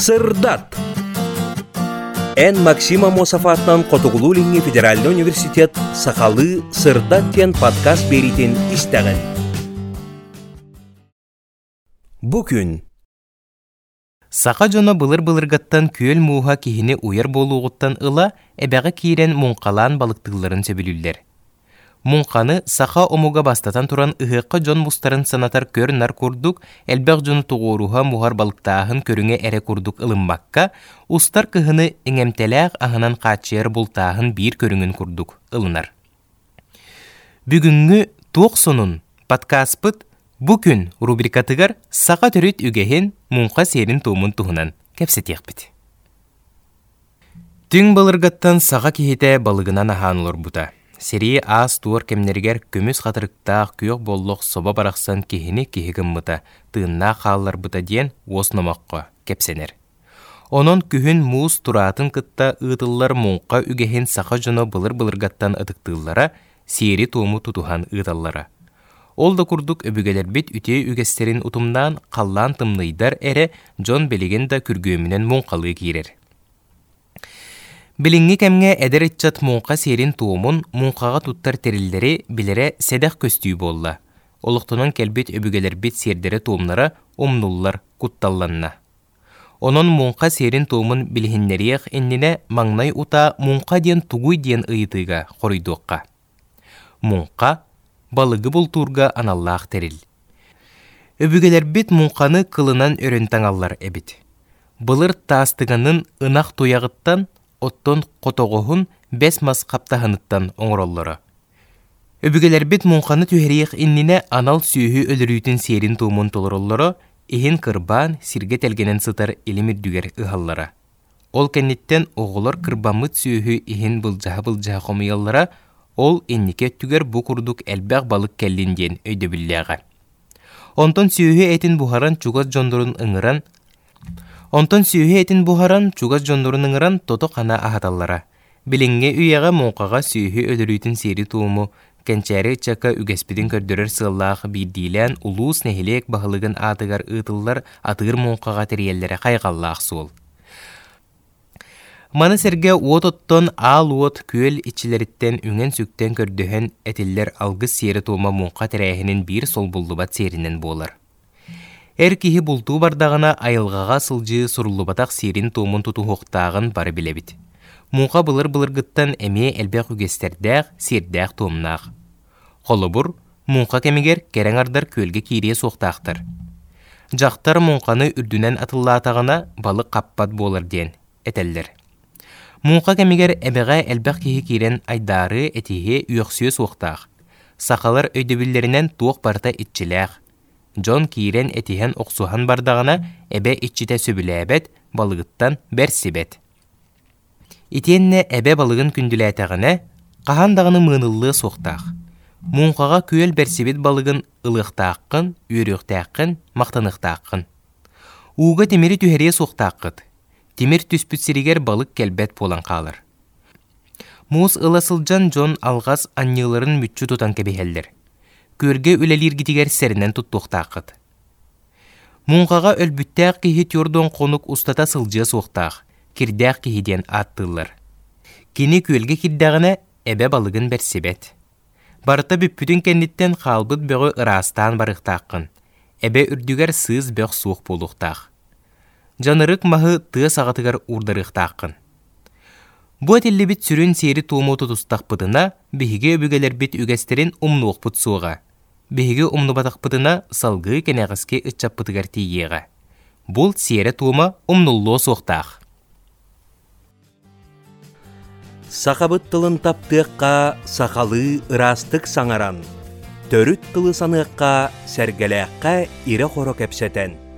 сырдат Эн Максима Мосафатнан Котугулулинги Федеральный университет Сахалы сырдат тен подкаст беритин истеген. Бүкүн Сақа жоно былыр-былыргаттан күөл мууха кихини уяр болуугуттан ыла эбäҕи киирен муңкалаан балыктыыларын сөбүлүллер. Муңканы саха омуга бастатан туран ыһыакка жон мустарын санатар көр нар курдук, элбэх жону тугууруха мухар балыктааһын көрүңе эре курдук ылыммакка, устар кыһыны иңемтелээх аһынан каачыар бултааһын биир көрүңүн курдук ылынар. Бүгүнгү туох сонун подкастпыт Бу күн рубрикатыгар сақа төрүт үгехин мунқа серин туумун туһунан кепсетиэхпит. Түң балыргаттан саға кихите балыгынан аhaan бута. Сери аас туор кемнергер көмүс хатырыктаах күйөк боллох соба барахсан кихини кихигин мыта, тыынна хааллар бута диен уосномаққа кепсенер. Онон күхін муус тураатын кытта ыытыллар мунқа үгехин сақа жоно былыр-былыргаттан ытыктыыллара, сери тууму тутухан ыыталлара. Ол да курдук өбүгелербит үтээ үгестерин утумнан қаллан тымныйдар эре Джон Белиген да күргөмүнен муңқалы кирер. Билинги кемге эдер итчат муңқа серин туумун муңқаға туттар терилдери билере седах көстүү болла. Олуқтунан келбит өбүгелербит сердері туумнара умнуллар кутталланна. Онон муңқа серин туумун билихиннериях иннине маңнай ута муңқа ден тугуй ден ыйытыга хоройдуаққа. Муңқа балыгы турга аналлаах терил. бит муңқаны кылынан өрін таңаллар эбит. Былыр таастыганын ынақ туягыттан, оттон котоғуһун бес мас қаптахыныттан оңроллары. бит муңқаны түһериих иннине анал сүйүһү өлөрүүтүн серин туумун толороллоро, ихин кырбаан сирге телгенен сытар илимирдүгер ыһаллара. Ол кенниттен оғылар кырбамыт сүйүһү ихин былжаһа былжаһа хомыяллара Ол иннике түгер бу курдук элбәк балык келлин диен өйдөбүлләгә. Онтон сүйүһү этин бухаран чугас жондорун ыңыран Онтон сүйүһү этин бухаран чугас жондорун ыңыран тото кана ахаталлара. Билинге үйяга моңкага сүйүһү өлөрүйтүн сери тууму кенчәре чака үгеспидин көрдөрөр сыллаах биддилен улуус нехилек бахылыгын атыгар ытыллар атыгыр моңкага терьеллере кайгаллаах суол. Маны серге уот-оттон аал уот күөл ичилериттен үңен сүктен көрдөһөн этиллер алгыс сиери туома муңка тирээһинин бир сол буллубат сиеринен буолар. Эр киһи бултуу бардагына айылгага сылжыы суруллубатак сиерин туумун тутуһуктаагын бары билебит. Муңка былыр былыргыттан эмие элбек үгестердээх сиердээх туумнаах. Холобур муңка кемигер керең ардар күөлге киирие суохтаахтар. Жактар муңканы үрдүнен атыллаатагына балык каппат болар диен этеллер. Муңқа кемигер әбеға әлбәқ кихи кирен айдары этихе үйөксүө суохтаах. Сақалар өйдөбүллеринен туох барта итчилээх. Джон кирен этихен оқсухан бардағына әбе итчите сөбүлээбет, балыгыттан бәрсибет. Итенне әбе балыгын күндүләтәгіне қахан дағыны мыңыллы суохтаах. Муңқаға күөл бәрсибет балыгын ылықтааққын, үйрөқтааққын, мақтанықтааққын. Уға темері түхерие суохтааққыт. Тимир түспүт балык келбет болан қалыр. Муус ыласылжан жон алғас анныларын мүтчү тутан кебихеллер. Көрге үлелир гитигер серінен туттуқтақыт. Муңғаға өлбүттәк кихи тюрдон қонук устата сылжы суқтақ, кирдәк кихиден аттылар. Кини көлге кирдәгіне әбе балыгын берсебет. Барыта бүппүтін кенниттен қалбыт бөғі ырастан барықтақын. Әбе үрдігер сыз бөқ суық болуқтақ жанырык маһы тыа саҕатыгар уурдарыахтааххын. Бу этиллибит сүрүн сиэри тууму тутустахпытына биһиге өбүгелербит үгэстерин умнуохпут суоға. Биһиге умнубатахпытына салгыы кенеҕиске ытчаппытыгар тиийиэҕэ. Бул сиэре туума умнуллуо суохтаах. Сахабыт тылын таптыаққа сақалы ырастык саңаран. Төрүт тылы саныаққа сәргеләққа ире хоро кепсетен.